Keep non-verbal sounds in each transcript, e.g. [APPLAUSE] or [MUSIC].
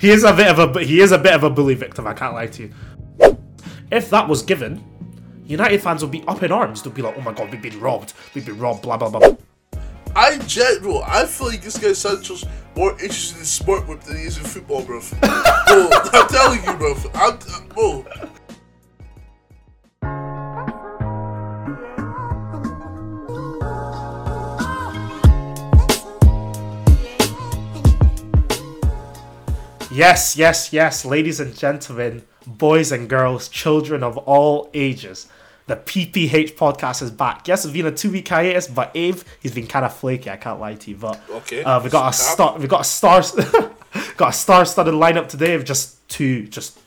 he is a bit of a he is a bit of a bully victim. I can't lie to you. If that was given, United fans would be up in arms. They'd be like, "Oh my god, we've been robbed. We've been robbed." Blah blah blah. I bro. I feel like this guy Sancho's more interested in sport whip than he is in football, bro. [LAUGHS] bro, I'm telling you, bro. I'm, bro. Yes, yes, yes, ladies and gentlemen, boys and girls, children of all ages. The PPH podcast is back. Yes, it's been a two week hiatus, but Abe, he's been kind of flaky. I can't lie to you, but Okay. uh, we got a star. We got a star. [LAUGHS] got a star-studded lineup today of just two, just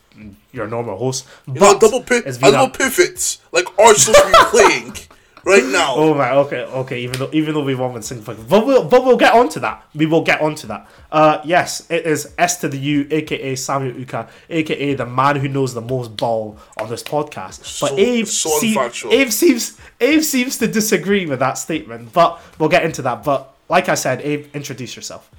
your normal hosts. You know, But double pit, it's a- double pivots like Arsenal playing [LAUGHS] right now. Oh right, okay, okay. Even though even though we won with single figures, but we'll but we'll get onto that. We will get onto that. Uh, yes, it is S to the U, aka Samuel Uka, aka the man who knows the most ball on this podcast. But So- Abe, so see- Abe seems Abe seems to disagree with that statement. But we'll get into that. But like I said, Abe, introduce yourself.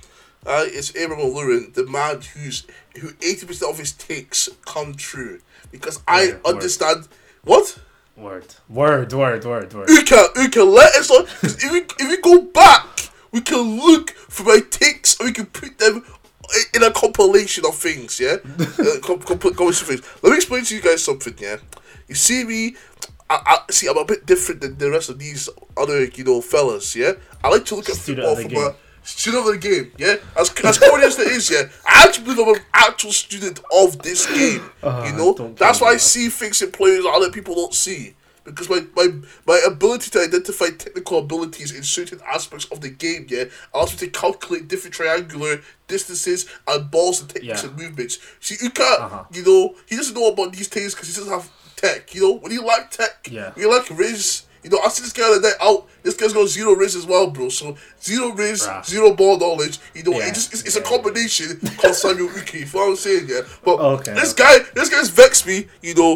Uh, it's Abraham O'Lurin, the man who's who eighty percent of his takes come true because I Yeah, understand what. Word, word, word, word, word. Uka, Uka, let us on. 'cause if we if we go back, we can look for my takes and we can put them in a compilation of things. Yeah, [LAUGHS] uh, com- com- compilation of things. Let me explain to you guys something. Yeah, you see me. I, I see. I'm a bit different than the rest of these other, you know, fellas. Yeah, I like to look at Student football of the from game. a student of the game. Yeah, as as corny as it is. Yeah, I actually believe I'm an actual student of this game. you know, Uh, that's why me, I see things in players that other people don't see. Because my, my my ability to identify technical abilities in certain aspects of the game, yeah, allows me to calculate different triangular distances and balls and techniques Yeah. and movements. See, Uka, you know, he doesn't know about these things because he doesn't have tech. You know, when you lack tech, Yeah. when you lack Riz, you know, I see this guy the night out. This guy's got zero Riz as well, bro. So zero Riz, Bruh. zero ball knowledge. You know, Yeah. it just it's, it's a combination [LAUGHS] called Samuel Uki. You know what I'm saying? Yeah, but Okay. this guy, this guy's vexed me. You know,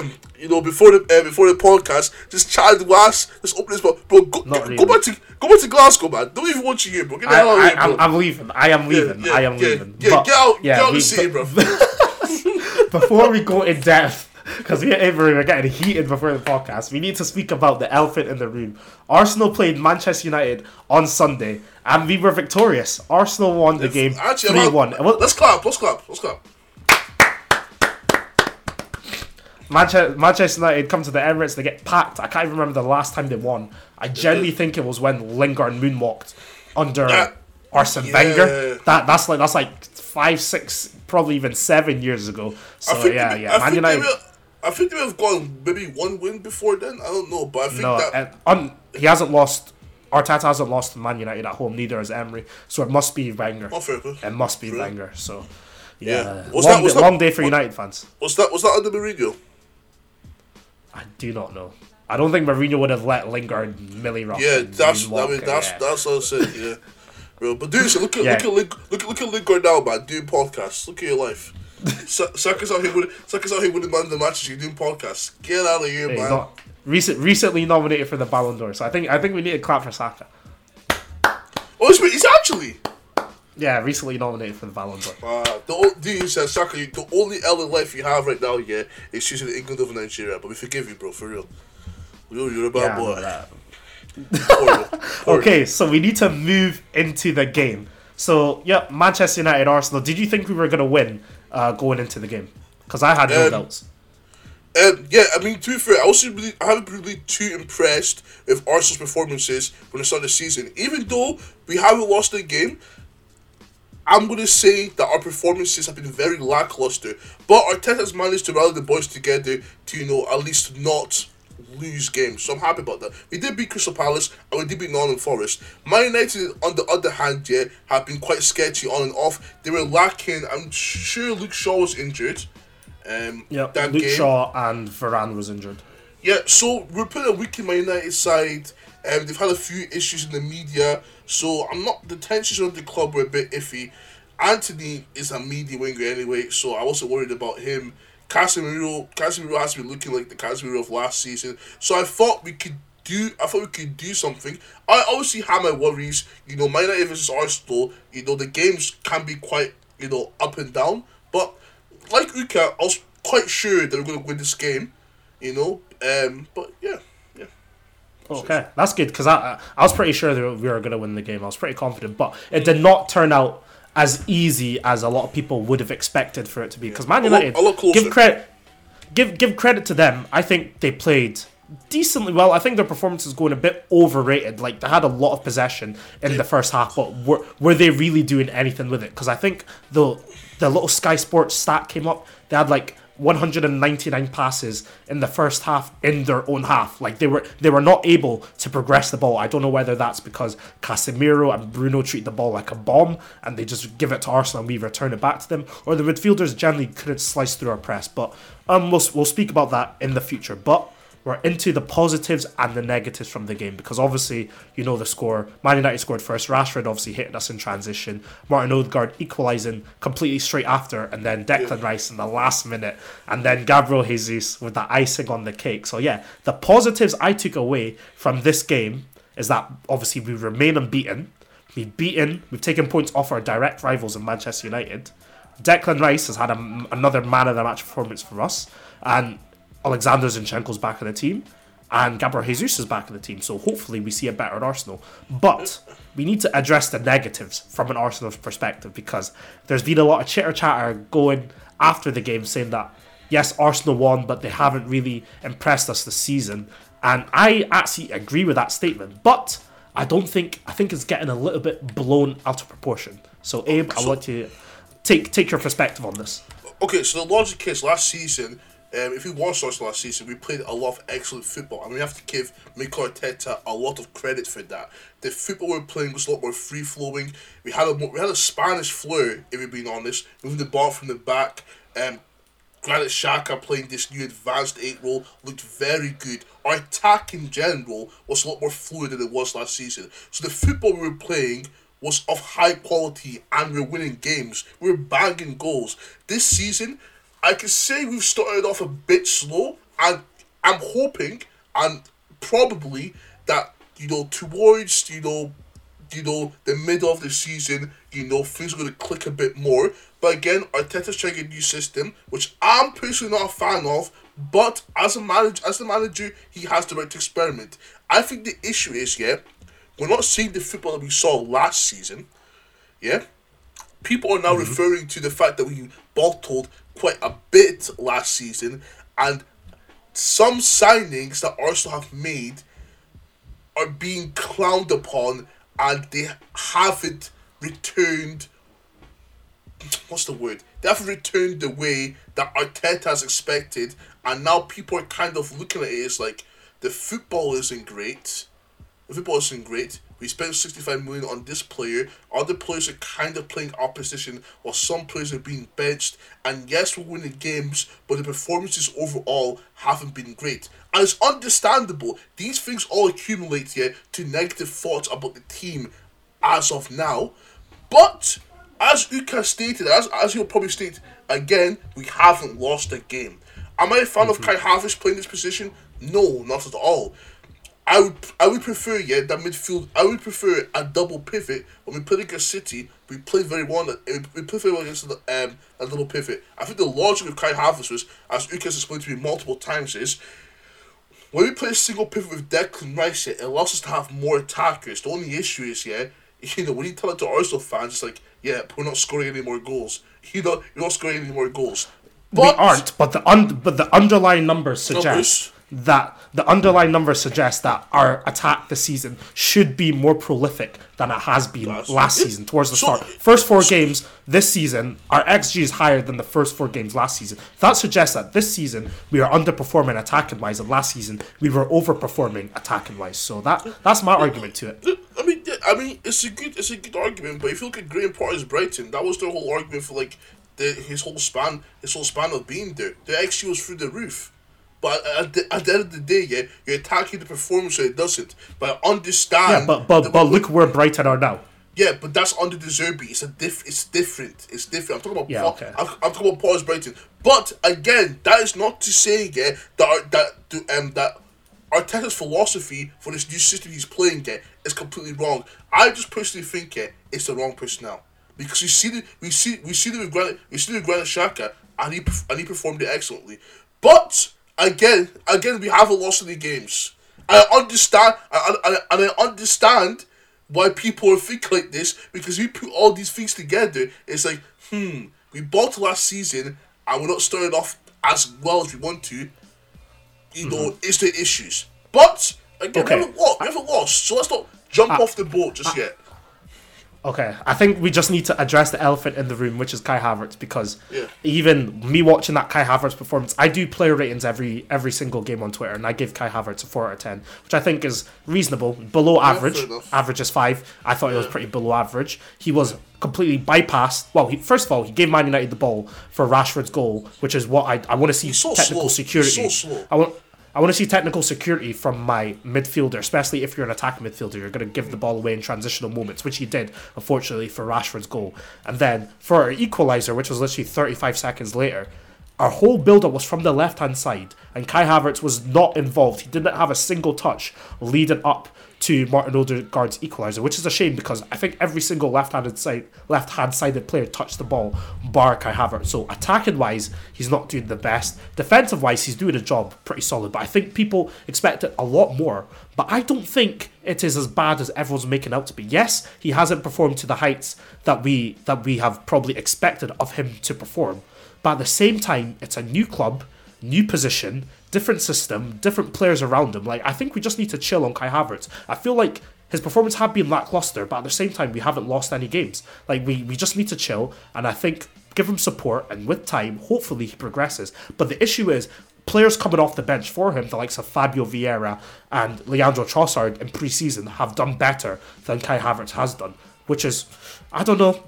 um, you know, before the uh, before the podcast, just chatted was just open this mouth, bro. Go, really. go back to go back to Glasgow, man. Don't even want you here, bro. Get the I, hell out of I, here, bro. I'm, leaving. I am leaving. yeah, I am yeah, leaving. Yeah, But- get out, yeah, get out we- the city, bro. [LAUGHS] before we go in depth, [LAUGHS] because we Avery were getting heated before the podcast, we need to speak about the elephant in the room. Arsenal played Manchester United on Sunday, and we were victorious. Arsenal won the game three one. let's clap. Let's clap. Let's clap. Manchester, Manchester United come to the Emirates, they get packed. I can't even remember the last time they won. I genuinely think it was when Lingard moonwalked under That- Arsene yeah. Wenger. That that's like that's like five, six, probably even seven years ago. So yeah, they, yeah. I Man United. They I think they may have gone maybe one win before then. I don't know, but I think No, that and un, he hasn't lost. Arteta hasn't lost to Man United at home. Neither has Emery. So it must be Wenger. Oh, fair. It must be. Wenger. So Yeah. yeah, Was long, that- was day, that- long day for what- United fans. was that was that under Mourinho? I do not know. I don't think Mourinho would have let Lingard millie rock. Yeah, that's I mean that's yeah. that's what I said. Yeah, bro. But dude, so look at Yeah. look at look at look at Lingard now, man. Doing podcasts. Look at your life. Sa- Saka's out here winning. Saka's out here winning man of the matches. You're doing podcasts. Get out of here, Hey, he's man. not recent, recently nominated for the Ballon d'Or. So I think I think we need to clap for Saka. Oh, he's, he's actually. Yeah, recently nominated for the Ballon d'Or. Uh, the o- dude says Saka, you- the only L in life you have right now, yeah, is choosing England over Nigeria. But we forgive you, bro, for real. You're, you're a bad Yeah, boy. that. [LAUGHS] Horrible. Horrible. Okay, so we need to move into the game. So, yeah, Manchester United, Arsenal. Did you think we were going to win uh, going into the game? Because I had no Um, doubts. Um, yeah, I mean, to be fair, I wasn't really, I haven't been really too impressed with Arsenal's performances when they started the season. Even though we haven't lost the game, I'm going to say that our performances have been very lackluster. But Arteta's managed to rally the boys together to, you know, at least not lose games. So I'm happy about that. We did beat Crystal Palace and we did beat Nottingham Forest. Man United, on the other hand, yeah, have been quite sketchy on and off. They were lacking. I'm sure Luke Shaw was injured. Um, Yeah, Luke game. Shaw and Varane was injured. Yeah, so we're putting a week in my United side. Um, they've had a few issues in the media, so I'm not. The tensions around the club were a bit iffy. Antony is a media winger anyway, so I wasn't worried about him. Casemiro, Casemiro has been looking like the Casemiro of last season, so I thought we could do. I thought we could do something. I obviously have my worries. You know, my United versus Arsenal. You know, the games can be quite you know, up and down. But like Uka, I was quite sure they were going to win this game, you know. Um, but yeah, yeah. Okay, that's good because I I was pretty sure that we were going to win the game. I was pretty confident, but it did not turn out as easy as a lot of people would have expected for it to be. Because Man A lot- United, a lot give credit, give give credit to them. I think they played decently well. I think their performance is going a bit overrated. Like they had a lot of possession in the first half, but were were they really doing anything with it? Because I think the the little Sky Sports stat came up. They had like 199 passes in the first half in their own half. Like they were they were not able to progress the ball. I don't know whether that's because Casemiro and Bruno treat the ball like a bomb and they just give it to Arsenal and we return it back to them, or the midfielders generally couldn't slice through our press. But um, we'll we'll speak about that in the future. But we're into the positives and the negatives from the game because obviously you know the score. Man United scored first. Rashford obviously hitting us in transition. Martin Odegaard equalising completely straight after, and then Declan Rice in the last minute, and then Gabriel Jesus with the icing on the cake. So yeah, the positives I took away from this game is that obviously we remain unbeaten. We've beaten. We've taken points off our direct rivals in Manchester United. Declan Rice has had a, another man of the match performance for us, and Alexander Zinchenko's back in the team, and Gabriel Jesus is back in the team. So hopefully we see a better Arsenal. But we need to address the negatives from an Arsenal perspective because there's been a lot of chitter chatter going after the game saying that yes, Arsenal won, but they haven't really impressed us this season. And I actually agree with that statement, but I don't think I think it's getting a little bit blown out of proportion. So Abe, I want to take take your perspective on this. Okay, so the logic is last season, um, if you watched us last season, we played a lot of excellent football, and we have to give Mikel Arteta a lot of credit for that. The football we were playing was a lot more free flowing. We had a we had a Spanish flair, if we're being honest, moving the ball from the back. Um, Granit Xhaka playing this new advanced eight role looked very good. Our attack in general was a lot more fluid than it was last season. So the football we were playing was of high quality and we we're winning games. We're bagging goals. This season, I can say we've started off a bit slow, and I'm hoping and probably that you know towards you know you know the middle of the season, you know things are going to click a bit more. But again, Arteta's trying a new system, which I'm personally not a fan of. But as a manager, as the manager, he has the right to experiment. I think the issue is, yeah, we're not seeing the football that we saw last season. Yeah, people are now mm-hmm. referring to the fact that we bottled quite a bit last season, and some signings that Arsenal have made are being clowned upon, and they haven't returned. What's the word? They haven't returned the way that Arteta has expected, and now people are kind of looking at it as like the football isn't great. The football isn't great. We spent 65 million on this player. Other players are kind of playing opposition, while some players are being benched. And yes, we're winning games, but the performances overall haven't been great. And it's understandable. These things all accumulate here to negative thoughts about the team as of now. But as Uka stated, as as he'll probably state again, we haven't lost a game. Am I a fan of mm-hmm. Kai Havertz playing this position? No, not at all. I would I would prefer yeah that midfield. I would prefer a double pivot when we played against City. We played very well. uh, We played very well against the, um a little pivot. I think the logic of Kai Havertz was, as Uka has explained to me multiple times, is when we play a single pivot with Declan Rice, yeah, it allows us to have more attackers. The only issue is, yeah, [LAUGHS] you know, when you tell it to Arsenal fans, it's like, yeah, we're not scoring any more goals. [LAUGHS] You know, you're not scoring any more goals. we aren't, but the un- but the underlying numbers suggest Numbers? That the underlying numbers suggest that our attack this season should be more prolific than it has been Last- last, season towards the So- start. First four games this season, our XG is higher than the first four games last season. That suggests that this season we are underperforming attacking wise, and last season we were overperforming attacking wise. So that that's my argument to it. I mean, I mean, it's a good, it's a good argument. But if you look at Graham Potter's Brighton, that was their whole argument for like the his whole span, his whole span of being there. The XG was through the roof. But at the, at the end of the day, yeah, you're attacking the performance, so it doesn't. But I understand. Yeah, but but but look where Brighton are now. Yeah, but that's under De Zerbi. It's a diff. It's different. It's different. I'm talking about. Yeah, Paul, okay. I'm, I'm talking about Paul's Brighton. But again, that is not to say yeah that that um that Arteta's philosophy for this new system he's playing yeah is completely wrong. I just personally think yeah it's the wrong personnel because we see the we see we see the Granit we see the Granit Xhaka and he and he performed it excellently. But again, again we haven't lost any games. I understand and, and, and I understand why people think like this because we put all these things together. It's like, hmm, we bought last season and we're not starting off as well as we want to. You know, mm-hmm. it's the issues. But again, Okay. we, haven't lost, we haven't lost, so let's not jump uh, off the boat just uh, yet. Okay, I think we just need to address the elephant in the room, which is Kai Havertz, because Yeah. even me watching that Kai Havertz performance, I do player ratings every every single game on Twitter, and I give Kai Havertz a four out of ten, which I think is reasonable, below average. Average is five. I thought it was pretty below average. He was completely bypassed. Well, he, first of all, he gave Man United the ball for Rashford's goal, which is what I I want to see so technical slow. security. So. I want. I want to see technical security from my midfielder, especially if you're an attacking midfielder. You're going to give the ball away in transitional moments, which he did, unfortunately, for Rashford's goal. And then for our equaliser, which was literally 35 seconds later, our whole build up was from the left hand side, and Kai Havertz was not involved. He didn't have a single touch leading up to Martin Odegaard's equaliser, which is a shame because I think every single left-handed side, left-hand sided player touched the ball, bar Kai Havertz. So attacking wise, he's not doing the best. Defensive wise, he's doing a job pretty solid. But I think people expected a lot more. But I don't think it is as bad as everyone's making out to be. Yes, he hasn't performed to the heights that we that we have probably expected of him to perform. But at the same time, it's a new club, new position, different system, different players around him. Like I think we just need to chill on Kai Havertz. I feel like his performance had been lackluster, but at the same time we haven't lost any games. Like we, we just need to chill and I think give him support and with time, hopefully he progresses. But the issue is players coming off the bench for him, the likes of Fabio Vieira and Leandro Trossard in pre-season have done better than Kai Havertz has done. Which is I don't know.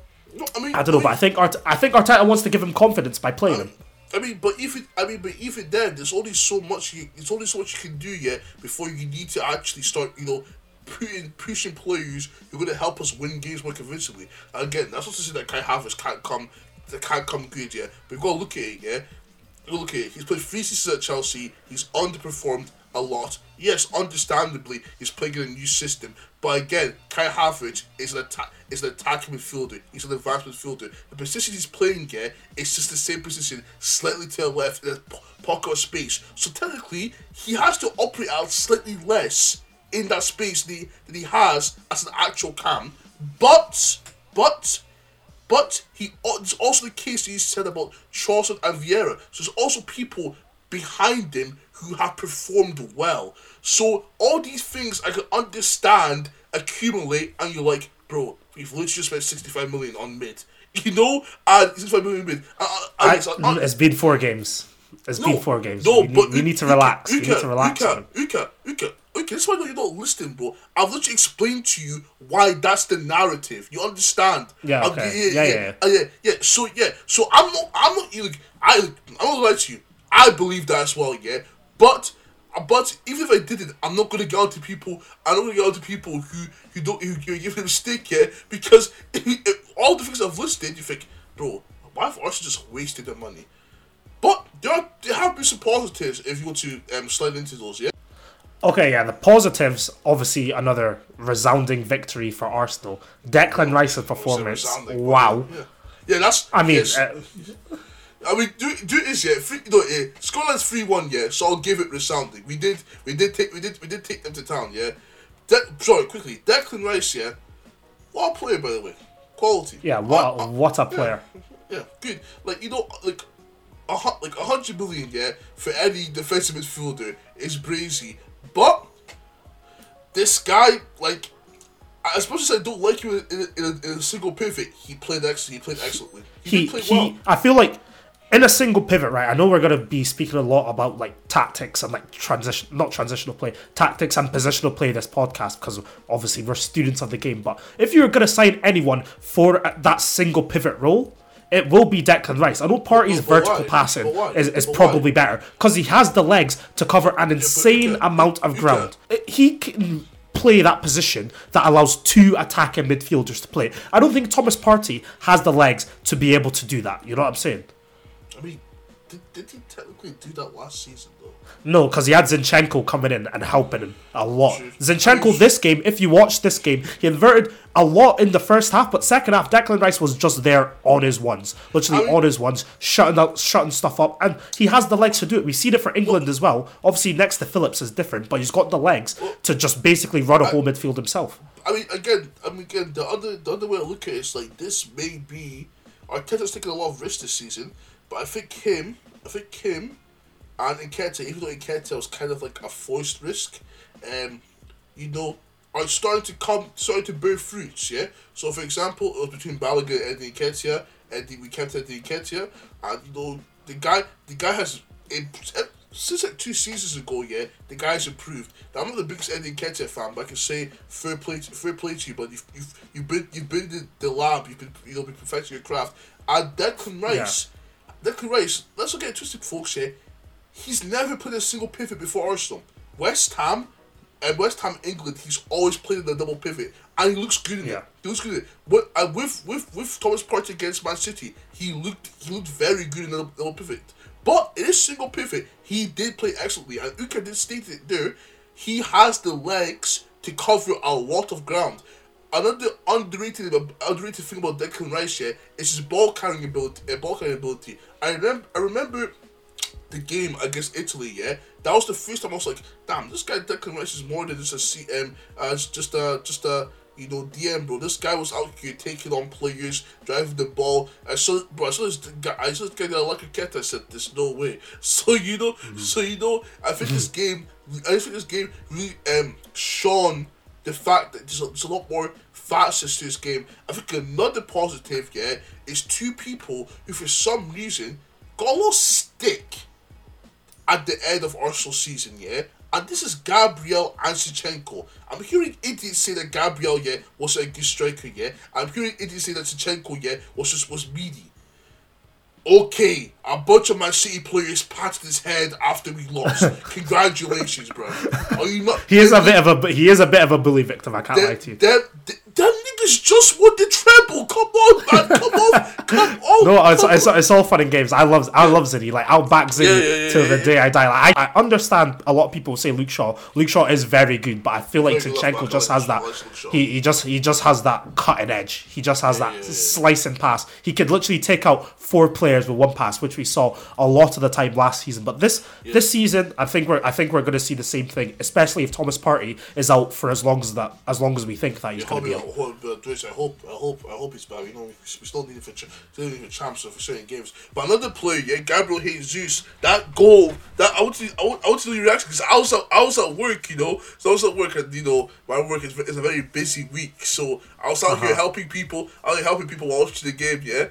I mean, I don't know, but I think Art- I think Arteta wants to give him confidence by playing him. I mean, but even I mean, but even then, there's only so much. You, only so much you can do yet before you need to actually start. You know, putting pushing players who are going to help us win games more convincingly. And again, that's not to say that Kai Havertz can't come. That can't come good yet. But we've got to look at it. Yeah, look at it. He's played three seasons at Chelsea. He's underperformed a lot. Yes, understandably, he's playing in a new system. But again, Kai Havertz is an attack is an attacking midfielder. He's an advanced midfielder. The position he's playing here is just the same position, slightly to the left in a pocket of space. So technically, he has to operate out slightly less in that space than he, than he has as an actual cam. But, but, but he it's also the case that you said about Charleston and Vieira. So there's also people behind him who have performed well. So all these things I can understand accumulate, and you're like, bro, we've literally just spent 65 million on mid. [LAUGHS] You know, and 65 million mid. Uh, uh, and I, it's, uh, it's been four games. It's been four games. No, we, but we need to relax. we need to relax. Uka. Uka, Uka, Uka. This is why you're not listening, bro. I've literally explained to you why that's the narrative. You understand? Yeah, okay. yeah, Yeah, yeah, yeah, yeah. So yeah, so I'm not, I'm not. Like, I, I'm not gonna lie to you. I believe that as well. Yeah, but. But even if I didn't, I'm not gonna get out to people. I'm not gonna get out to people who who don't who, who give him stick, yeah. Because [LAUGHS] all the things I've listed, you think, bro, why have Arsenal just wasted their money? But there, are, there have been some positives if you want to um, slide into those, yeah? Okay, yeah, the positives, obviously another resounding victory for Arsenal. Declan Rice's performance, wow. Yeah, yeah that's. I mean, yes. uh, I mean, do do this, yeah. Three, no, yeah. Scotland's three one, yeah. So I'll give it resounding. We did, we did take, we did, we did take them to town, yeah. De- sorry, quickly, Declan Rice, yeah. What a player, by the way. Quality. yeah, what, what a player. Yeah, good. Like you know, like a like a hundred million, yeah, for any defensive midfielder is brazy. But this guy, like, as much as I don't like him in, in, in, a, in a single pivot, he played excellent. He played excellently. He, He, he, well. I feel like in a single pivot, right? I know we're going to be speaking a lot about like tactics and like transition, not transitional play, tactics and positional play this podcast because obviously we're students of the game. But if you're going to sign anyone for that single pivot role, it will be Declan Rice. I know Partey's But- but vertical why? passing is, is But probably why? better because he has the legs to cover an insane can- amount of ground. Eh, he can play that position that allows two attacking midfielders to play. I don't think Thomas Partey has the legs to be able to do that. You know what I'm saying? I mean, did, did he technically do that last season though? No, because he had Zinchenko coming in and helping him a lot. Zinchenko, this game, if you watch this game, he inverted a lot in the first half, but second half, Declan Rice was just there on his ones, literally I mean- on his ones, shutting out, shutting stuff up, and he has the legs to do it. We've seen it for England as well. Obviously, next to Phillips is different, but he's got the legs to just basically run a whole midfield himself. I mean, again, I mean, again, the other the other way to look at it is like this may be Arteta's taking a lot of risks this season, but I think him, I think him, and Nketiah, even though Nketiah was kind of like a forced risk, um, you know, are starting to come, starting to bear fruits. Yeah. So, for example, it was between Balogun and Nketiah, and the we kept Eddie Nketiah, and you know, the guy, the guy has. imp- Since like two seasons ago, yeah, the guy's improved. Now, I'm not the biggest Eddie Nketiah fan, but I can say fair play, to, fair play to you. But you've you've you've been you've been in the lab, you've been you know been perfecting your craft. And Declan Rice, Declan Rice, let's not get twisted, folks. Here, he's never played a single pivot before Arsenal. West Ham and West Ham England, he's always played in the double pivot, and he looks good in Yeah. it. He looks good in it. But and uh, with with with Thomas Partey against Man City, he looked he looked very good in the double pivot. But in his single pivot, he did play excellently, and Uka did state it there. He has the legs to cover a lot of ground. Another underrated underrated thing about Declan Rice yeah, is his ball carrying ability. Uh, ball carrying ability. I remember I remember the game against Italy, yeah, that was the first time I was like, damn, this guy Declan Rice is more than just a CM, as just a just a you know DM, bro. This guy was out here taking on players, driving the ball. I saw, bro, I saw this guy, I saw this guy like a cat. I said, "There's no way." [LAUGHS] So you know, so you know, I think this [LAUGHS] game, I think this game really um shone the fact that there's a, there's a lot more facets to this game. I think another positive, yeah, is two people who for some reason got a little stick at the end of Arsenal season, yeah? And this is Gabriel and Zinchenko. I'm hearing idiots say that Gabriel, yeah, was a good striker, yeah? I'm hearing idiots say that Zinchenko, yeah, was just was meaty. Okay, a bunch of Man City players patted his head after we lost. [LAUGHS] Congratulations, bro. Are you not? He is a bit of a he is a bit of a bully victim. I can't lie to you. That, niggas just won the treble. Come on, man. Come on. [LAUGHS] Come on. No, it's, it's, it's all fun and games. I love I love Zinny. Like I'll back Zinny Yeah, yeah, yeah, till the day I die. Like I, I understand a lot of people say Luke Shaw. Luke Shaw is very good, but I feel like Zinchenko just has that. Luke Shaw, I like Luke Shaw. He, he just he just has that cutting edge. He just has that slicing pass. He could literally take out four players with one pass, which we saw a lot of the time last season. But this this season, I think we're I think we're going to see the same thing, especially if Thomas Partey is out for as long as that as long as we think that he's going to be out. Hope, uh, I hope, I hope, I hope he's back. You know, we, still need it for, still need for champs for certain games. But another player, yeah, Gabriel Jesus, that goal, that I want to, I want, I want to know your reaction because I was, at, I was at work, you know, so I was at work, and you know, my work is, is a very busy week, so I was out here helping people, I was helping people watch the game, yeah.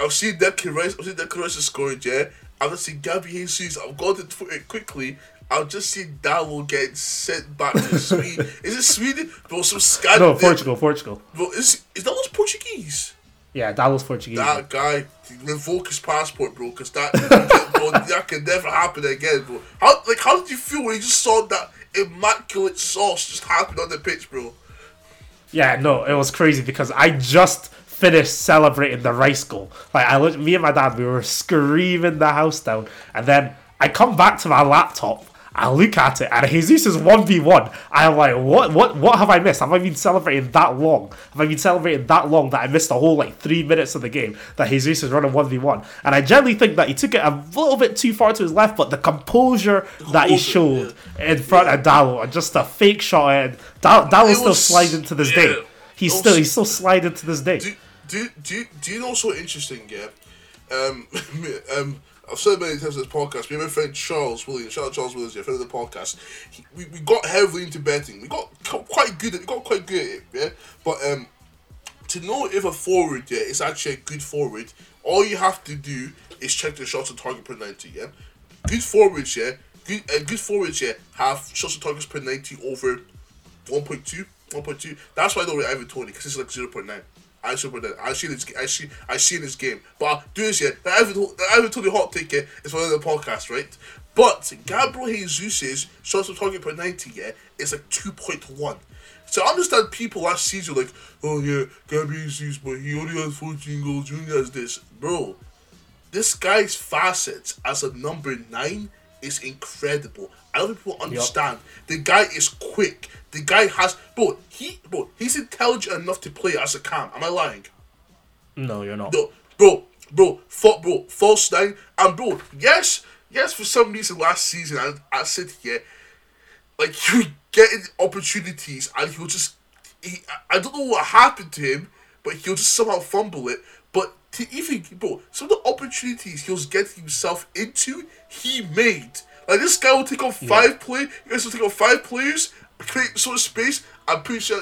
I've seen Declan Rice, I've seen Declan Rice scored, yeah. I've seen Gabby Jesus. I've got it quickly. I've just seen Dalot get sent back to [LAUGHS] Sweden. is it Sweden? Bro, some Scandinavian. No, Portugal, Portugal. Bro, is is that was Portuguese? Yeah, that was Portuguese. That guy revoke his passport, bro, because that bro, [LAUGHS] that can never happen again, bro. How like how did you feel when you just saw that immaculate sauce just happen on the pitch, bro? Yeah, no, it was crazy because I just finished celebrating the rice goal. Like I, me and my dad, we were screaming the house down, and then I come back to my laptop. I look at it, and Jesus is one v one. I'm like, what, what, what have I missed? Have I been celebrating that long? Have I been celebrating that long that I missed a whole like three minutes of the game that Jesus is running one v one? And I generally think that he took it a little bit too far to his left, but the composure that he showed in front of Dalot and just a fake shot, and Dal- Dalot's still sliding to this yeah. day. He's still he's still sliding to this day. Do do do do you know what's so interesting? Yeah, um, [LAUGHS] um, I've said many times in this podcast. Me and a friend Charles Williams, shout out Charles Williams, yeah, friend of the podcast. He, we, we got heavily into betting. We got quite good. At, we got quite good at it. Yeah, but um, to know if a forward yeah is actually a good forward, all you have to do is check the shots on target per ninety. Yeah, good forwards. Yeah, good uh, good forwards. Yeah, have shots on targets per ninety over 1.2, 1.2. That's why I don't rate Ivan Toney because it's like 0.9. I super that. I see this. I see. I see this game. But do this yet. The Ivan, the Ivan hot ticket is one of the podcasts, right? But Gabriel Jesus' shots on target per ninety, yeah, is like two point one. So I understand people last season like, oh yeah, Gabriel Jesus, but he only has fourteen goals. Junior has this, bro. this guy's facets as a number nine is incredible. I don't think people understand. The guy is quick. The guy has bro. He bro. He's intelligent enough to play as a cam. Am I lying? No, you're not. No, bro, bro, fa- bro, false nine, and bro, yes, yes. For some reason, last season, I, I said here, like he was getting opportunities, and he'll just, he, I don't know what happened to him, but he'll just somehow fumble it. To even, bro, some of the opportunities he was getting himself into, he made. Like this guy will take on five play, you guys will take on five players, create sort of space, and pretty sure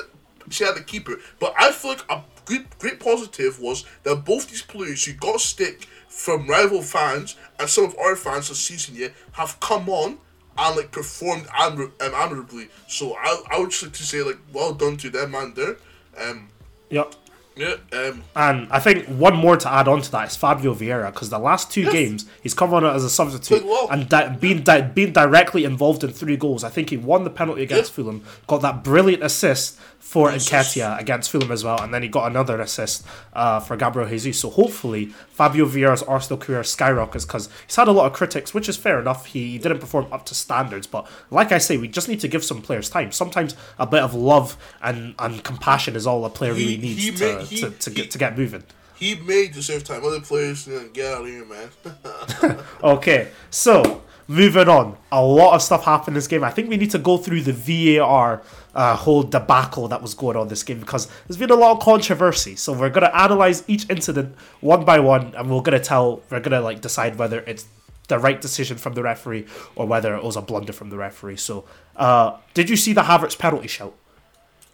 she had the keeper. But I feel like a great, great positive was that both these players who got stick from rival fans and some of our fans this season yeah have come on and like performed admir- um, admirably. So I, I would just like to say like well done to them man there. Um, Yep. Yeah. Um, And I think one more to add on to that is Fabio Vieira because the last two Yes. games he's come on as a substitute well. and di- being di- being directly involved in three goals. I think he won the penalty against Yeah. Fulham, got that brilliant assist for Assist. Nketiah against Fulham as well, and then he got another assist uh, for Gabriel Jesus. So hopefully Fabio Vieira's Arsenal career skyrockets because he's had a lot of critics, which is fair enough. He didn't perform up to standards, but like I say, we just need to give some players time. Sometimes a bit of love and, and compassion is all a player He- really needs to, made- he- to, to, he- get, to get moving. he may deserve time. Other players you know, get out of here, man. [LAUGHS] Okay, so moving on. A lot of stuff happened in this game. I think we need to go through the VAR uh, whole debacle that was going on this game because there's been a lot of controversy. So we're gonna analyze each incident one by one, and we're gonna tell. We're gonna like decide whether it's the right decision from the referee or whether it was a blunder from the referee. So, uh, did you see the Havertz penalty shout?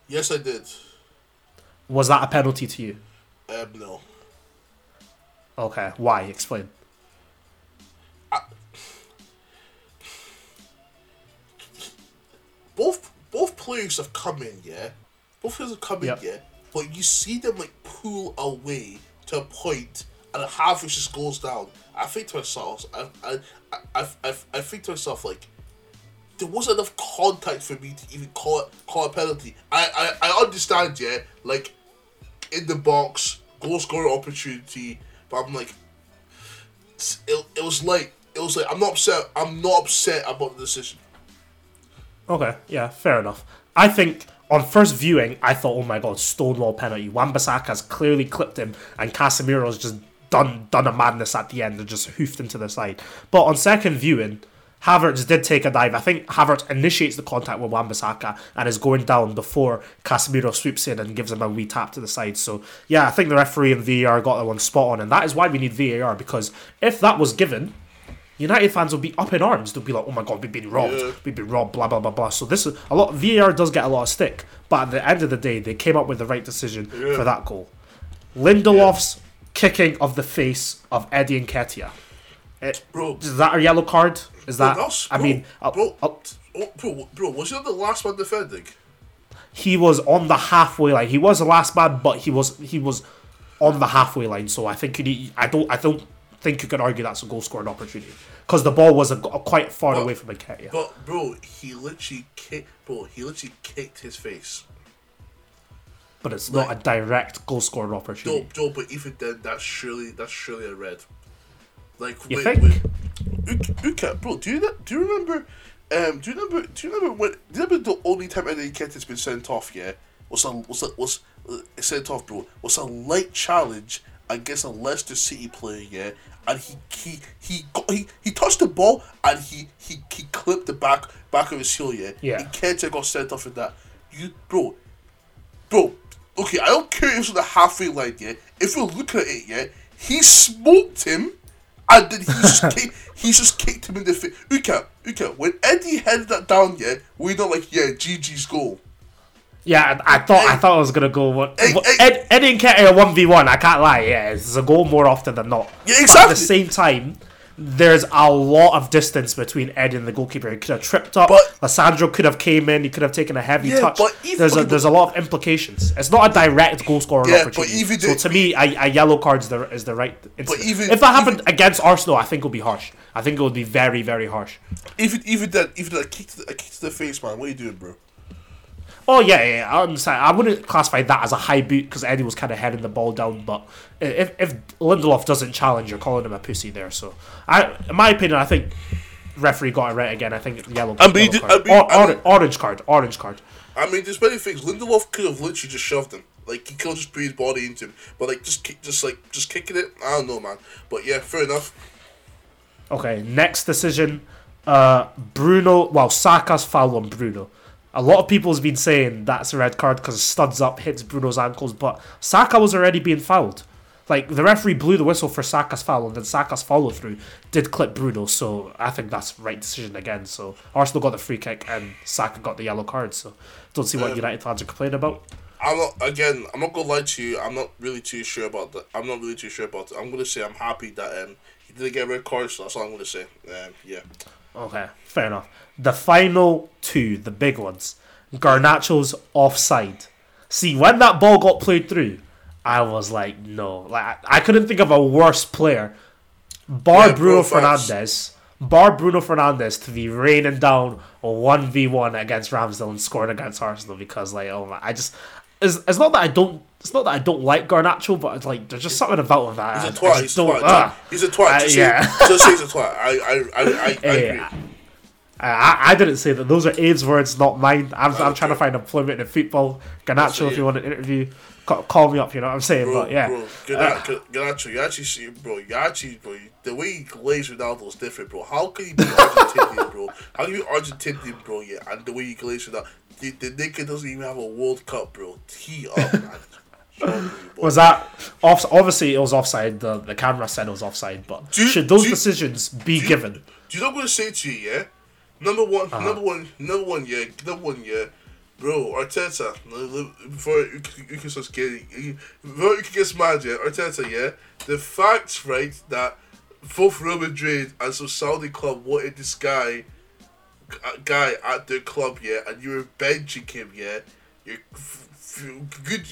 yes, I did. Was that a penalty to you? Um, no. Okay, why? Explain. Both both players have come in, yeah. Both players have come Yep. in, yeah. But you see them like pull away to a point, and Havertz just goes down. I think to myself, I I, I, I, I, think to myself like. There wasn't enough contact for me to even call it call a penalty. I, I, I understand, yeah, like in the box, goal scoring opportunity, but I'm like, it, it was like it was like I'm not upset. I'm not upset about the decision. Okay, yeah, fair enough. I think on first viewing, I thought, oh my god, Stonewall penalty. Wan-Bissaka's clearly clipped him, and Casemiro's just done done a madness at the end and just hoofed him to the side. But on second viewing, Havertz did take a dive. I think Havertz initiates the contact with Wan-Bissaka and is going down before Casemiro sweeps in and gives him a wee tap to the side. So yeah, I think the referee and VAR got that one spot on, and that is why we need VAR because if that was given, United fans will be up in arms. They'll be like, "Oh my god, we've been robbed. Yeah. We've been robbed." Blah blah blah blah. So this is a lot. VAR does get a lot of stick, but at the end of the day, they came up with the right decision Yeah. for that goal. Lindelof's kicking of the face of Eddie Nketiah. It, Bro. is that a yellow card? Is Bro, that? that's- I bro, mean, uh, bro, uh, oh, bro, bro, was he the last one defending? he was on the halfway line. He was the last man, but he was he was on the halfway line. So I think you need. I don't. I don't think you can argue that's a goal scoring opportunity because the ball was a, a quite far But- away from Nketiah. But bro, he literally kicked. Bro, he literally kicked his face. but it's not a direct goal scoring opportunity. No, no, but even then, that's surely that's surely a red. Like You wait, think? wait. Uka, bro, do you do you remember? Um, do you remember? Do you remember when? Do you remember the only time any Nketiah's been sent off? Yeah, was a was a, was uh, sent off, bro. Was a light challenge against a Leicester City player. Yeah, and he he he got, he, he touched the ball and he he he clipped the back back of his heel. Yeah, Yeah. Nketiah got sent off in that. You, bro, bro. Okay, I don't care if it's on the halfway line. Yeah, if you look at it, yeah, he smoked him, and then he just [LAUGHS] kicked, he just kicked him in the face. Uka, Uka, when Eddie headed that down, yeah, we're not like yeah, GG's goal. Yeah, I, I thought I Hey. thought I was gonna go what-. Ed, Eddie Nketiah one v one. I can't lie. Yeah, it's a goal more often than not. Yeah, But at the same time, there's a lot of distance between Ed and the goalkeeper. He could have tripped up. But- Lisandro could have came in. He could have taken a heavy Yeah, touch. but even- there's a there's a lot of implications. It's not a direct goal scoring Yeah, but opportunity. even so to me, a, a yellow card is the is the right. Incident. even- if that happened even- against Arsenal, I think it would be harsh. I think it would be very very harsh. Even even that even that kick to the, a kick to the face, man. What are you doing, bro? Oh yeah, yeah, I understand. I wouldn't classify that as a high boot because Eddie was kind of heading the ball down. But if if Lindelof doesn't challenge, you're calling him a pussy there. So, I, in my opinion, I think referee got it right again. I think yellow, I mean, yellow I card. mean- or, I mean- orange card, orange card. I mean, there's many things. Lindelof could have literally just shoved him. Like he could have just put his body into him, but like just kick, just like just kicking it. I don't know, man. But yeah, fair enough. Okay, next decision. Uh, Bruno. Well, Saka's foul on Bruno. A lot of people's been saying that's a red card because studs up hits Bruno's ankles, but Saka was already being fouled. Like the referee blew the whistle for Saka's foul, and then Saka's follow through did clip Bruno. So I think that's right decision again. So Arsenal got the free kick, and Saka got the yellow card. So don't see what Um, United fans are complaining about. I'm not again. I'm not gonna lie to you. I'm not really too sure about that. I'm not really too sure about it. I'm gonna say I'm happy that um he didn't get a red card. So that's all I'm gonna say. Um, yeah. Okay, fair enough. The final two, the big ones. Garnacho's offside. See, when that ball got played through, I was like, no. Like I, I couldn't think of a worse player. Bar Yeah, Bruno. Fernandez. Bar Bruno Fernandez to be raining down a one v one against Ramsdale and scoring against Arsenal because like oh my I just it's, it's not that I don't it's not that I don't like Garnacho but it's like there's just something about him that He's a twat. He's a twat. ugh. He's a twat. Uh, yeah. say, just say he's a twat. I I I I, I [LAUGHS] agree. I, I, I didn't say that. Those are Abe's words, not mine. I'm, I'm trying to find employment in football. Garnacho, if you want an interview, call, call me up. You know what I'm saying? Bro, but yeah, bro, Garnacho, Garnacho, you actually see, bro, you actually, bro, the way you glaze Ronaldo is different, bro. How can you be Argentinian, bro? How can you be Argentinian, bro? Yeah, and the way you glaze Ronaldo, the, the nigga doesn't even have a World Cup, bro. Tee up, man. [LAUGHS] Me, bro. was that off? Obviously, it was offside. The the camera said it was offside. But you- should those you- decisions be do you- given? Do you know what I'm gonna say to you? Yeah, number one, Uh-huh. number one, number one, yeah, number one, yeah, bro. Arteta, before you can, you can start getting, before you can get mad, yeah, Arteta, yeah. The fact, right, that both Real Madrid and some Saudi club wanted this guy, guy at the club, yeah, and you were benching him, yeah. You're f- good,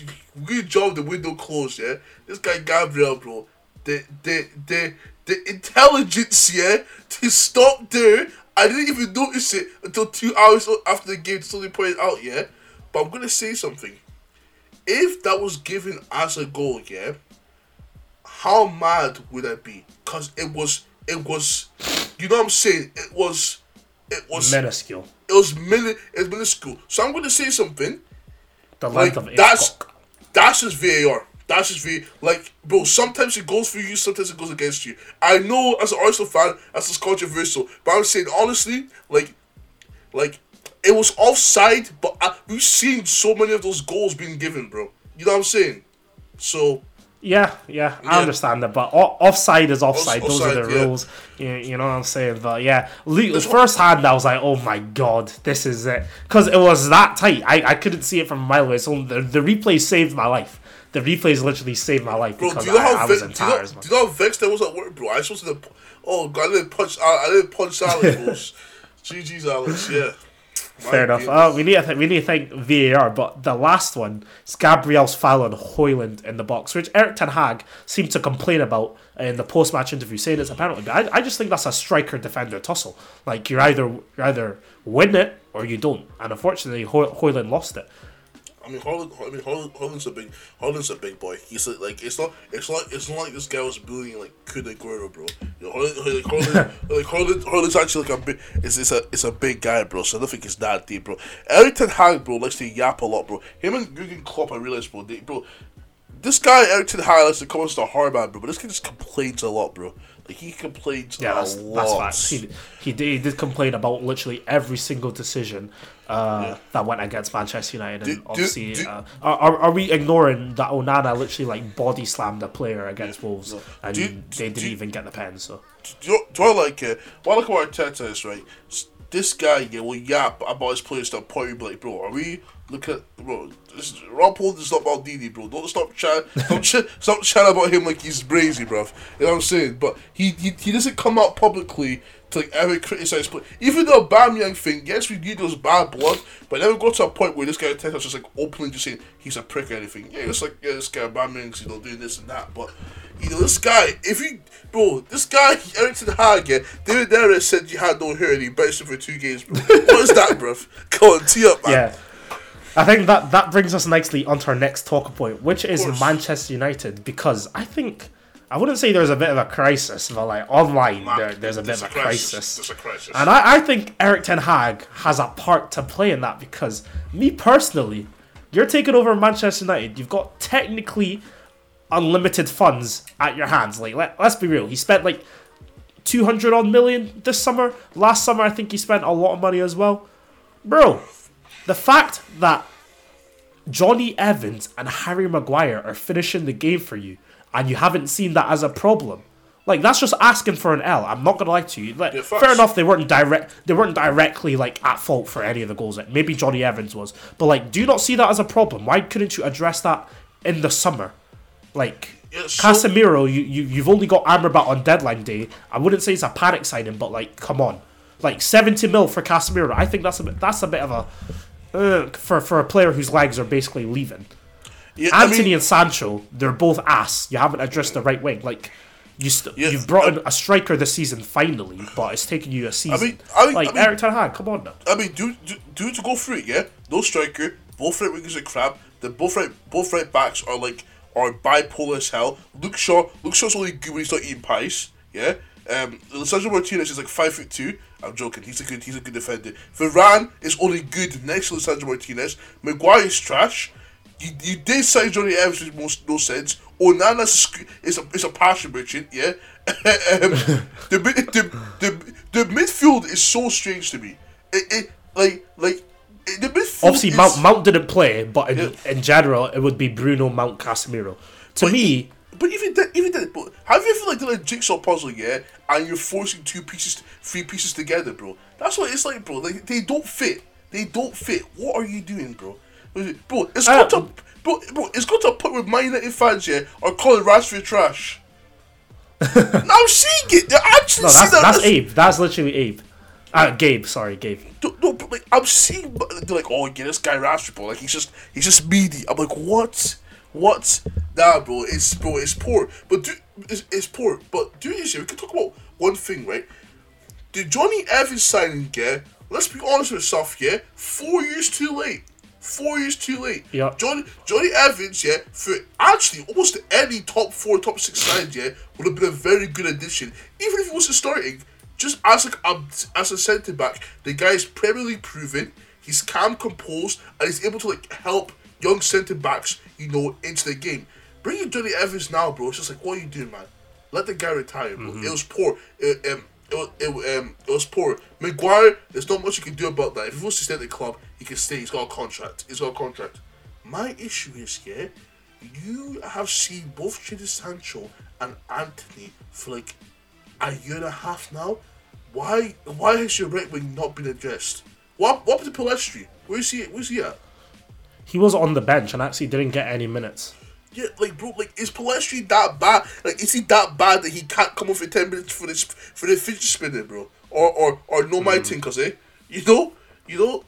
good job. The window closed, yeah. This guy Gabriel, bro. The the the the intelligence, yeah, to stop there. I didn't even notice it until two hours after the game. Somebody pointed out, yeah. But I'm gonna say something. If that was given as a goal, yeah, how mad would I be? Cause it was, it was, you know what I'm saying? It was, it was, Minuscule. it was mini, it was minuscule. So I'm gonna say something. The Like length of it. that's that's just VAR. That's just V. Like, bro, sometimes it goes for you, sometimes it goes against you. I know as an Arsenal fan, that's just controversial. But I'm saying honestly, like, like it was offside, but I, we've seen so many of those goals being given, bro. You know what I'm saying? So Yeah, yeah, I Yeah. understand that, but offside is offside. Those are the yeah. rules. You, you know what I'm saying? But yeah, le- first hand, I was like, oh my god, this is it, because it was that tight. I, I couldn't see it from a mile away. So the, the replay saved my life. The replays literally saved my life Bro, because do you know I, how ve- in do you know, do you know how vexed I was at work, bro? I was supposed to. Oh God, I didn't punch. I, I didn't punch Alex. [LAUGHS] GG's Alex, yeah. Fair enough. Uh, we need to th- we need to thank VAR, but the last one is Gabriel's foul on Hojlund in the box, which Erik Ten Hag seemed to complain about in the post match interview, saying it's a penalty. But I, I just think that's a striker defender tussle. Like you're either you either win it or you don't, and unfortunately Hoy- Hoyland lost it. I mean, Holland. I mean, Holland, Holland's a big. Holland's a big boy. He's like, like it's not. It's not. It's not like this guy was bullying like Kun Aguero, bro. You know, Holland, like Holland, [LAUGHS] like Holland, Holland's actually like a big. It's, it's a it's a big guy, bro. So I don't think it's that deep, bro. Erik Ten Hag, bro, likes to yap a lot, bro. Him and Jurgen Klopp, I realize, bro. They, bro, this guy Erik Ten Hag likes to come as the hard man, bro. But this guy just complains a lot, bro. He complains Yeah, a that's, lot. that's facts. He, he, did, he did complain about literally every single decision uh, that went against Manchester United. And Do- do- obviously, do- uh, are, are, we ignoring that Onana literally like body slammed a player against Wolves and Do- they didn't do- even get the pen? So do do I like it? What I like about Arteta is right. This guy, yeah, will yap about his players to a point where, like, bro, are we look at bro? This, Rob Holt is not about Didi, bro. Don't stop chatting. Don't [LAUGHS] ch- stop chatting about him like he's brazy, bro. You know what I'm saying? But he he, he doesn't come out publicly to like ever criticize play. Even the Bamiyang thing, yes, we knew there was bad blood, but never got to a point where this guy Arteta was just like openly just saying he's a prick or anything. Yeah, it's like yeah, this guy Bamiyang's you know doing this and that, but. You know, this guy, if you, bro, this guy, Erik Ten Hag, yeah, David Derrett said you had no hair and he benched him for two games, bro. what is that, bro? [LAUGHS] Come on, tee up, man. yeah, I think that that brings us nicely onto our next talk point, which is. Manchester United, because I think I wouldn't say there's a bit of a crisis, but like online there, there's a bit of a crisis. There's a crisis. And I, I think Erik Ten Hag has a part to play in that because me personally, you're taking over Manchester United. You've got technically unlimited funds at your hands. Like let, let's be real, he spent like 200 odd million this summer. Last summer, I think he spent a lot of money as well. Bro, the fact that Jonny Evans and Harry Maguire are finishing the game for you and you haven't seen that as a problem. Like that's just asking for an L. I'm not gonna lie to you. Like, fair enough, they weren't direct. They weren't directly like at fault for any of the goals. Like, maybe Jonny Evans was, but like, do you not see that as a problem? Why couldn't you address that in the summer? Like Yeah, so- Casemiro, you, you you've only got Amrabat on deadline day. I wouldn't say it's a panic signing, but like, come on, like seventy mil for Casemiro. I think that's a bit, that's a bit of a uh, for for a player whose legs are basically leaving. Yeah, I Antony mean, and Sancho, they're both ass. You haven't addressed the right wing. Like you, st- Yeah, you've brought in a striker this season finally, but it's taken you a season. mean- I mean- like I mean- Erik Ten Hag, come on now. I mean, do, do do to go through it, yeah. No striker, both right wingers are crap. The both right both right backs are like are bipolar as hell. Luke Shaw, Luke Shaw's only good when he's not eating pies, yeah. Um, Lisandro Martinez is like five foot two. I'm joking. He's a good. He's a good defender. Varane is only good next to Lisandro Martinez. Maguire is trash. You, you did sign Jonny Evans, makes no sense. Onana's is a is a passion merchant, yeah. [LAUGHS] um, [LAUGHS] the, the the the midfield is so strange to me. It, it like like the midfield. Obviously, is, Mount Mount didn't play, but in, Yeah. in general, it would be Bruno Mount Casemiro. To But me, But even then, even then, but have you ever like done a jigsaw puzzle, yeah, and you're forcing two pieces, three pieces together, bro? That's what it's like, bro. Like they don't fit. They don't fit. What are you doing, bro? Bro, it's got to, bro, bro, it's got to put with Man United fans, yeah, are calling Rashford trash. [LAUGHS] no, I'm seeing it. They're actually no, that's that. that's Abe. That's literally Abe. Uh, Gabe, sorry, Gabe. No, no, but like I'm seeing, but they're like, oh, yeah, this guy Rashford, bro. Like he's just, he's just meaty. I'm like, what, what? Nah, bro, it's bro, it's poor. But do, it's, it's poor. But do this, we can talk about one thing, right? The Jonny Evans signing, yeah. Let's be honest with ourselves, yeah. Four years too late. Four years too late. Yeah. Jonny Jonny Evans, yeah, for actually almost any top four, top six sides, yeah, would have been a very good addition. Even if he wasn't starting, just as like a, um, as a centre back, the guy is Premier League proven. He's calm, composed, and he's able to like help young centre backs, you know, into the game. Bring in Jonny Evans now, bro. It's just like, what are you doing, man? Let the guy retire, bro. Mm-hmm. It was poor. It, um, it, wa- it, um, it was poor. Maguire, there's not much you can do about that. If he wants to stay at the club, he can stay. He's got a contract. He's got a contract. My issue is, yeah, you have seen both Jadon Sancho and Antony for like a year and a half now. Why why has your right wing not been addressed? What what happened to? Where's he where's he at? He was on the bench and actually didn't get any minutes. Yeah, like bro, like is Pellistri that bad? Like is he that bad that he can't come off for ten minutes for this for the fidget spinner, bro? Or or or no my thing, cause eh? You know, you know,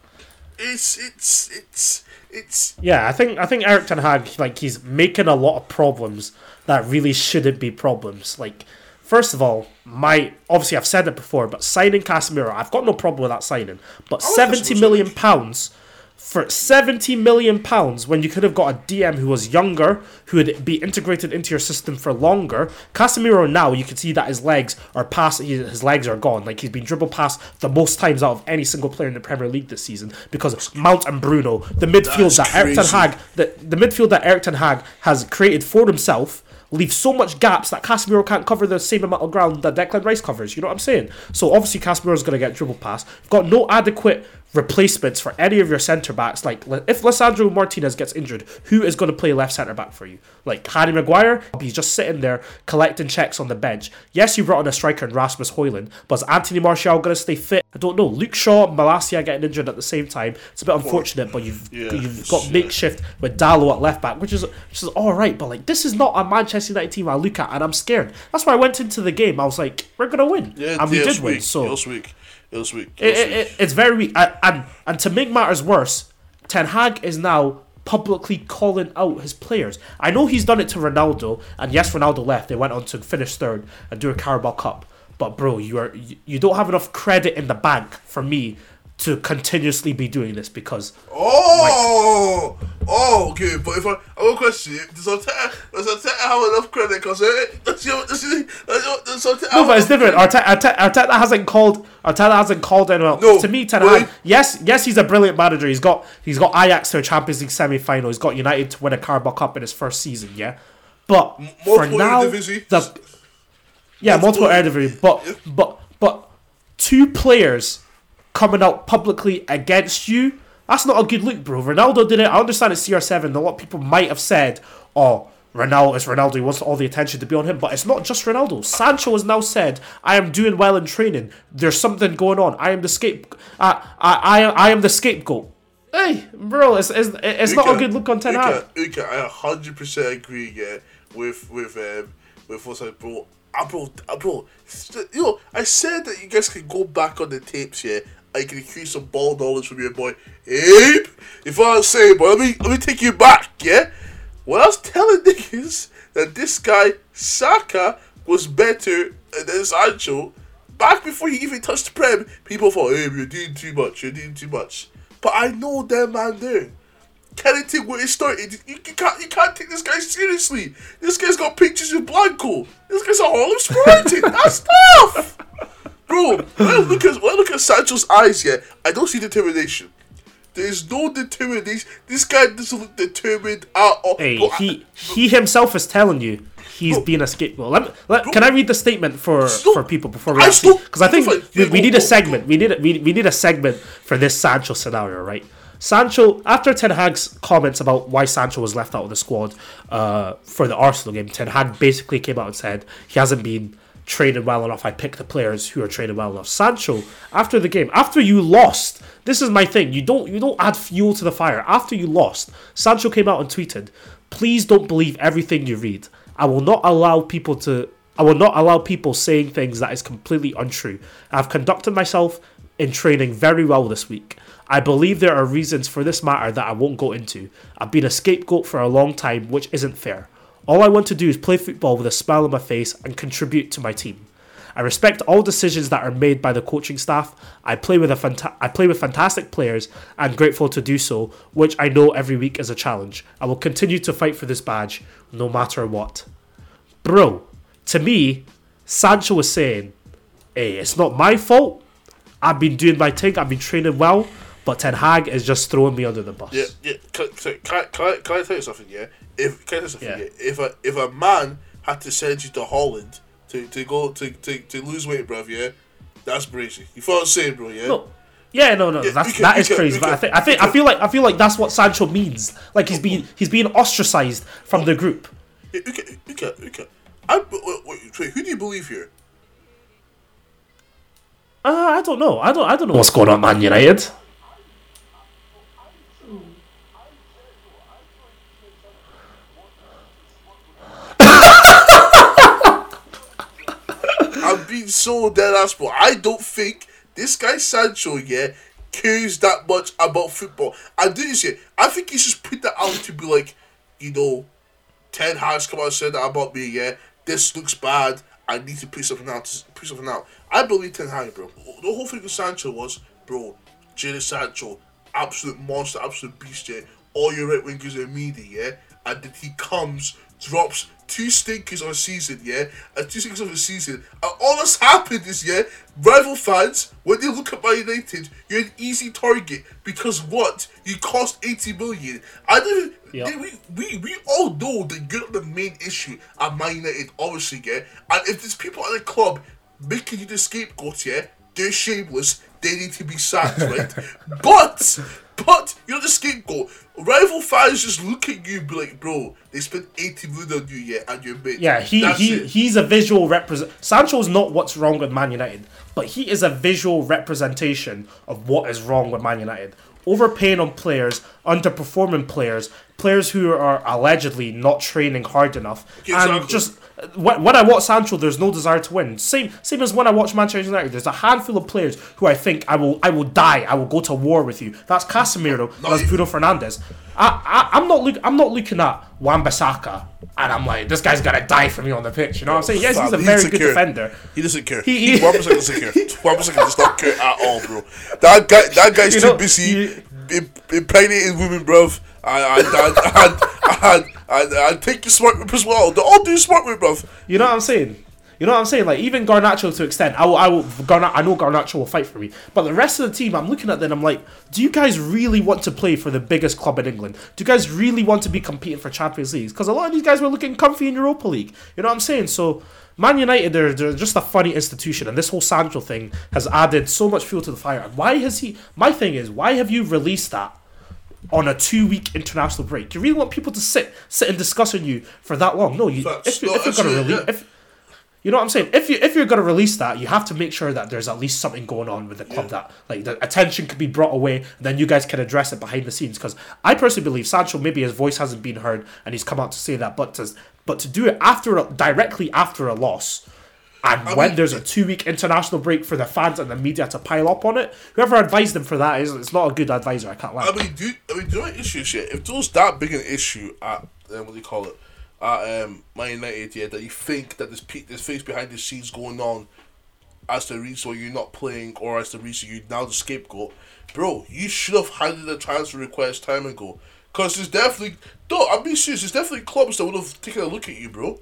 it's it's it's it's Yeah, I think I think Erik Ten Hag like he's making a lot of problems that really shouldn't be problems. Like, first of all, my obviously I've said it before, but signing Casemiro, I've got no problem with that signing. But like seventy million pounds for seventy million pounds when you could have got a DM who was younger, who would be integrated into your system for longer. Casemiro now you can see that his legs are past his legs are gone. Like he's been dribbled past the most times out of any single player in the Premier League this season because Mount and Bruno, the midfield That's that Erik Ten. Hag the, the midfield that Erik Ten Hag has created for himself leaves so much gaps that Casemiro can't cover the same amount of ground that Declan Rice covers. You know what I'm saying? So obviously Casemiro's going to get dribble past. You've got no adequate replacements for any of your centre backs. Like if Lisandro Martinez gets injured, who is going to play left centre back for you? Like Harry Maguire, he's just sitting there collecting checks on the bench. Yes, you brought on a striker in Rasmus Hojlund, but is Anthony Martial going to stay fit? I don't know. Luke Shaw, Malacia getting injured at the same time. It's a bit unfortunate, but you've Yeah, you've got makeshift with Dalot at left back, which is which is all right. But like this is not a Manchester United team I look at, and I'm scared. That's why I went into the game. I was like, we're gonna win, yeah, and we did was win. So was weak. It was weak. It was it, weak. it- it's very weak. And, and and to make matters worse, Ten Hag is now publicly calling out his players. I know he's done it to Ronaldo, and yes, Ronaldo left. They went on to finish third and do a Carabao Cup. But bro, you are you don't have enough credit in the bank for me to continuously be doing this because Oh, oh, okay. But if I, I have a question, does Arteta, does Arteta have enough credit? Because eh, does he, does he, does Arteta no, but it's different. Arteta, Arteta, Arteta hasn't called. Arteta hasn't called anyone. No, to me, Ten Hag. Yes, yes, he's a brilliant manager. He's got he's got Ajax to a Champions League semi final. He's got United to win a Carabao Cup in his first season. Yeah, but for now, Eredivisie. the yeah, multiple Multiple- Eredivisie, but but but two players coming out publicly against you. That's not a good look, bro. Ronaldo did it. I understand it's CR7. A lot of people might have said, "Oh, Ronaldo is Ronaldo. He wants all the attention to be on him." But it's not just Ronaldo. Sancho has now said, "I am doing well in training. There's something going on. I am the scape. I I I, I am the scapegoat." Hey, bro, it's it's, it's not a good look on Ten Hag. Uka, Uka, I hundred percent agree. Yeah, with with um with what's like, bro. Ah, bro, ah, bro. st- You know, I said that you guys can go back on the tapes. Yeah, I can increase some ball knowledge from your boy Abe. If I say, but let me let me take you back. Yeah, when I was telling [LAUGHS] niggas that this guy Saka was better than Sancho. Back before he even touched the prem, people thought, "Hey, you're doing too much. You're doing too much." But I know that man there. Kennington where it started. You, you can't you can't take this guy seriously. This guy's got pictures of Blanco. This guy's a of Squirting. That's tough. Bro, when I look at when I look at Sancho's eyes, yeah, I don't see determination. There's no determination. This guy doesn't look determined at all. Hey, Bro, I- he he himself is telling you he's Bro. being a scapegoat. Let, let, can I read the statement for for people before we actually? Because I think we, we need a segment. We need a, we, we need a segment for this Sancho scenario, right? Sancho after Ten Hag's comments about why Sancho was left out of the squad uh, for the Arsenal game, Ten Hag basically came out and said he hasn't been training well enough. I pick the players who are training well enough. Sancho, after the game, after you lost, this is my thing. You don't you don't add fuel to the fire. After you lost, Sancho came out and tweeted, "Please don't believe everything you read. I will not allow people to. I will not allow people saying things that is completely untrue. I've conducted myself in training very well this week." I believe there are reasons for this matter that I won't go into. I've been a scapegoat for a long time, which isn't fair. All I want to do is play football with a smile on my face and contribute to my team. I respect all decisions that are made by the coaching staff. I play with a fanta- I play with fantastic players and grateful to do so, which I know every week is a challenge. I will continue to fight for this badge no matter what. Bro, to me, Sancho was saying, "Hey, it's not my fault. I've been doing my thing. I've been training well, but Ten Hag is just throwing me under the bus." Yeah, yeah. Can, can, can, I, can, I, tell you something? Yeah. If can I tell you something? Yeah. Yeah. If a if a man had to send you to Holland to, to go to, to, to lose weight, bruv, yeah, that's crazy. You follow what I'm saying, bro? Yeah. No. Yeah, no, no, Yeah, that's, can- that is can- crazy. you But I think, I think, I feel like, I feel like that's what Sancho means. Like he's being, he's being ostracized from the group. Yeah, okay, okay, okay. I, wait, wait, who do you believe here? Uh, I don't know. I don't, I don't know what's going on, Man United. I'm being so dead ass, bro. I don't think this guy Sancho, yeah, cares that much about football. I this, yeah. I think he's just put that out to be like, you know, Ten Hag's come out and said that about me, yeah. This looks bad. I need to put something out. To Put something out. I believe Ten Hag, bro. The whole thing with Sancho was, bro, Jadon Sancho, absolute monster, absolute beast, yeah. All your right wingers are media, yeah. And then he comes, drops two stinkers on a season, yeah, and two stinkers on a season. And all that's happened is, yeah, rival fans, when they look at Man United, you're an easy target because what? You cost 80 million. I don't they- we, we, we all know that you're not the main issue at Man United, obviously, yeah. And if there's people at the club making you the scapegoat, yeah, they're shameless. They need to be sacked, right? [LAUGHS] but, but you're the scapegoat. Rival fans just look at you and be like, bro, they spent 80 million on you, yeah, and you're mid. Yeah, he, That's he it. he's a visual represent. Sancho's not what's wrong with Man United, but he is a visual representation of what is wrong with Man United. Overpaying on players, underperforming players, players who are allegedly not training hard enough, and Exactly. just when, when I watch Sancho, there's no desire to win. Same same as when I watch Manchester United. There's a handful of players who I think I will I will die. I will go to war with you. That's Casemiro. [LAUGHS] that's Bruno Fernandes. I, I I'm not look I'm not looking at Wan-Bissaka and I'm like this guy's gonna die for me on the pitch. You know what I'm saying? Yes, he's a he very doesn't good care. defender. He doesn't care. He- He, he- Wan-Bissaka doesn't care. Wan-Bissaka does not care at all, bro. That guy, that guy's You too know, busy you- im- impregnating women, bruv. And and and and, and, and, and taking smart whip as well. They all do smart whip, bruv. You know what I'm saying? You know what I'm saying? Like even Garnacho to extent, I will, I will, Garna, I know Garnacho will fight for me, but the rest of the team, I'm looking at them, I'm like, do you guys really want to play for the biggest club in England? Do you guys really want to be competing for Champions Leagues? Because a lot of these guys were looking comfy in Europa League. You know what I'm saying? So Man United, they're, they're just a funny institution, and this whole Sancho thing has added so much fuel to the fire. Why has he? My thing is, why have you released that? On a two-week international break, do you really want people to sit, sit and discuss on you for that long? No, you. If, you, if you're gonna release, yeah. if you know what I'm saying? If you if you're gonna release that, you have to make sure that there's at least something going on with the club that like the attention could be brought away, and then you guys can address it behind the scenes. Because I personally believe Sancho maybe his voice hasn't been heard, and he's come out to say that, but to but to do it after directly after a loss. And when mean- there's a two week international break for the fans and the media to pile up on it, whoever advised them for that is it's not a good advisor. I can't lie. I mean, do I mean, do you know issue is shit? If there was that big an issue at um, what do you call it at um, Man United, yeah, that you think that there's pe- there's things behind the scenes going on as the reason why you're not playing or as the reason you're now the scapegoat, bro, you should have handed the transfer request time ago. Cause there's definitely no, I'm being serious. There's definitely clubs that would have taken a look at you, bro.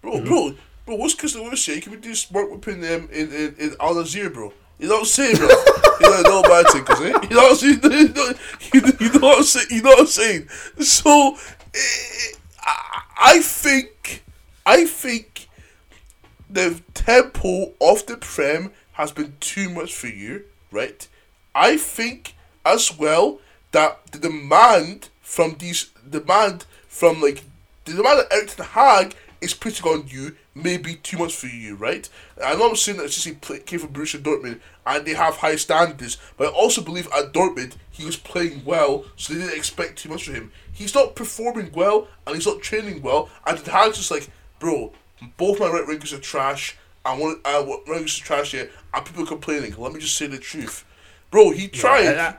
Bro, bro, bro, what's Chris Lewis say? Could be doing smart whipping them in in, in Al Nassr, bro. You know what I'm saying, bro? [LAUGHS] you know, no bad thing, cause eh? you know what I'm saying. [LAUGHS] You know, you you know what I'm saying. You know what I'm saying. So, eh, I, I think, I think, the tempo of the prem has been too much for you, right? I think as well that the demand from these demand from like the demand that Erik Ten Hag is putting on you may be too much for you, right? I know I'm saying that it's just he play, came from Borussia Dortmund and they have high standards, but I also believe at Dortmund he was playing well, so they didn't expect too much from him. He's not performing well and he's not training well, and Ten Hag's just like, bro, both my right wingers are trash. I want I want right wingers are trash here, and people are complaining. Let me just say the truth, bro. He tried. I- I-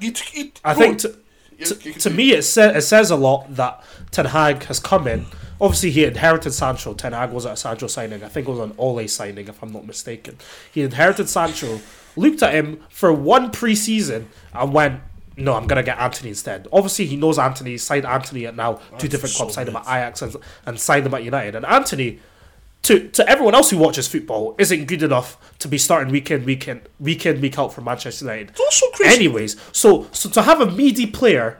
he, he, I bro, think to, to, to me it, sa- it says a lot that Ten Hag has come in. Obviously, he inherited Sancho. Ten Hag was at a Sancho signing. I think it was an Ole signing, if I'm not mistaken. He inherited Sancho, looked at him for one preseason, and went, "No, I'm gonna get Antony instead." Obviously, he knows Antony. He signed Antony at now two different so clubs. Signed him at. Ajax and, and signed him at United. And Antony to to everyone else who watches football isn't good enough to be starting weekend, weekend, weekend, week week out for Manchester United. It's also crazy. Anyways, so so to have a meaty player,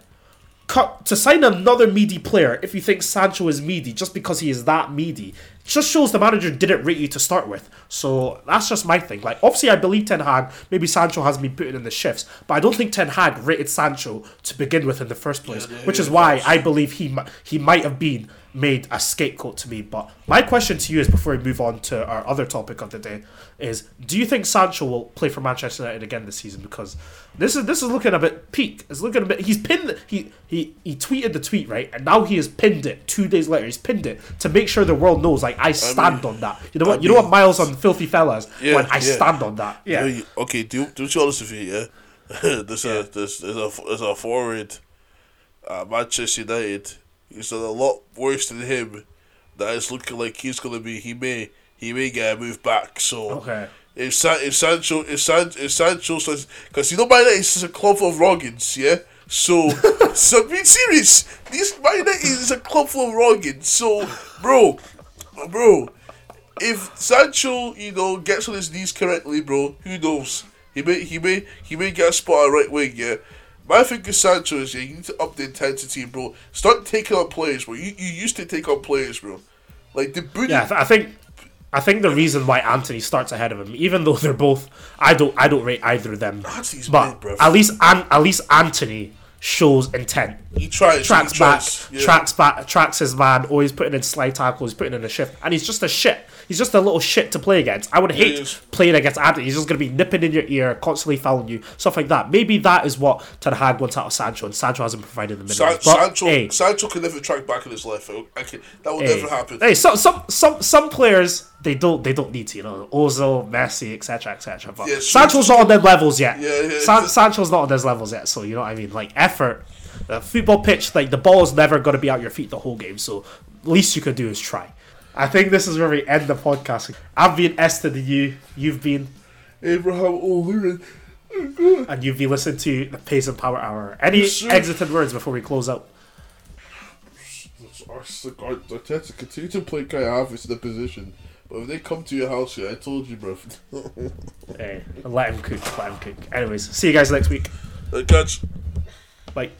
cut to sign another meaty player if you think Sancho is meaty just because he is that meaty, just shows the manager didn't rate you to start with. So that's just my thing. Like obviously, I believe Ten Hag. Maybe Sancho has been putting in the shifts, but I don't think Ten Hag rated Sancho to begin with in the first place, yeah, which is why I believe he he might have been made a scapegoat to me. But my question to you is before we move on to our other topic of the day is: Do you think Sancho will play for Manchester United again this season? Because this is this is looking a bit peak. It's looking a bit. He's pinned. He he he tweeted the tweet right, and now he has pinned it. Two days later, he's pinned it to make sure the world knows. Like I stand on that. You know what? I you know what Miles on Filthy Fellas Yeah, when I yeah. stand on that. Yeah. Yeah, okay, do do you honest with you, yeah? [LAUGHS] there's a there's, there's a there's a forward at Manchester United. He's done a lot worse than him. That is looking like he's gonna be. He may he may get a move back. So Okay. if San, if Sancho if San, if Sancho starts because you know by that it's just a club full of Roggins, yeah. So [LAUGHS] so be serious. This Man United is a club full of Roggins. So bro, bro, if Sancho you know gets on his knees correctly, bro, who knows? He may he may he may get a spot at right wing, yeah. My thing with Sancho is yeah, you need to up the intensity, bro. Start taking on players, bro. You you used to take on players, bro. Like the booty. Yeah, I th- I think I think the reason why Antony starts ahead of him, even though they're both, I don't I don't rate either of them. Antony's but bruv. at least An- at least Antony shows intent. He tries. Tracks he back. Yeah. tracks back, tracks his man, or he's putting in slide tackles, he's putting in a shift, and he's just a shit. He's just a little shit to play against. I would hate playing against Antony. He's just going to be nipping in your ear, constantly fouling you, stuff like that. Maybe that is what Ten Hag wants out of Sancho, and Sancho hasn't provided the San- minimum. But, Sancho, hey, Sancho can never track back in his life. I that will hey, never happen. Hey, some some some some players they don't they don't need to, you know, Ozil, Messi, etc. etc. But Yeah, Sancho's not on their levels yet. Yeah, yeah. San- Sancho's not on those levels yet. So you know what I mean, like effort. The football pitch, like the ball is never going to be out your feet the whole game. So least you could do is try. I think this is where we end the podcast. I've been Esther to you. You've been Abraham O'Leary. and you've been listening to the Pace and Power Hour. Any Yes, exited words before we close out? Arteta continue to play Kai Havertz in the position. But if they come to your house, yeah, I told you, bro. [LAUGHS] Hey, let him cook. Let him cook. Anyways, see you guys next week. Catch. Bye.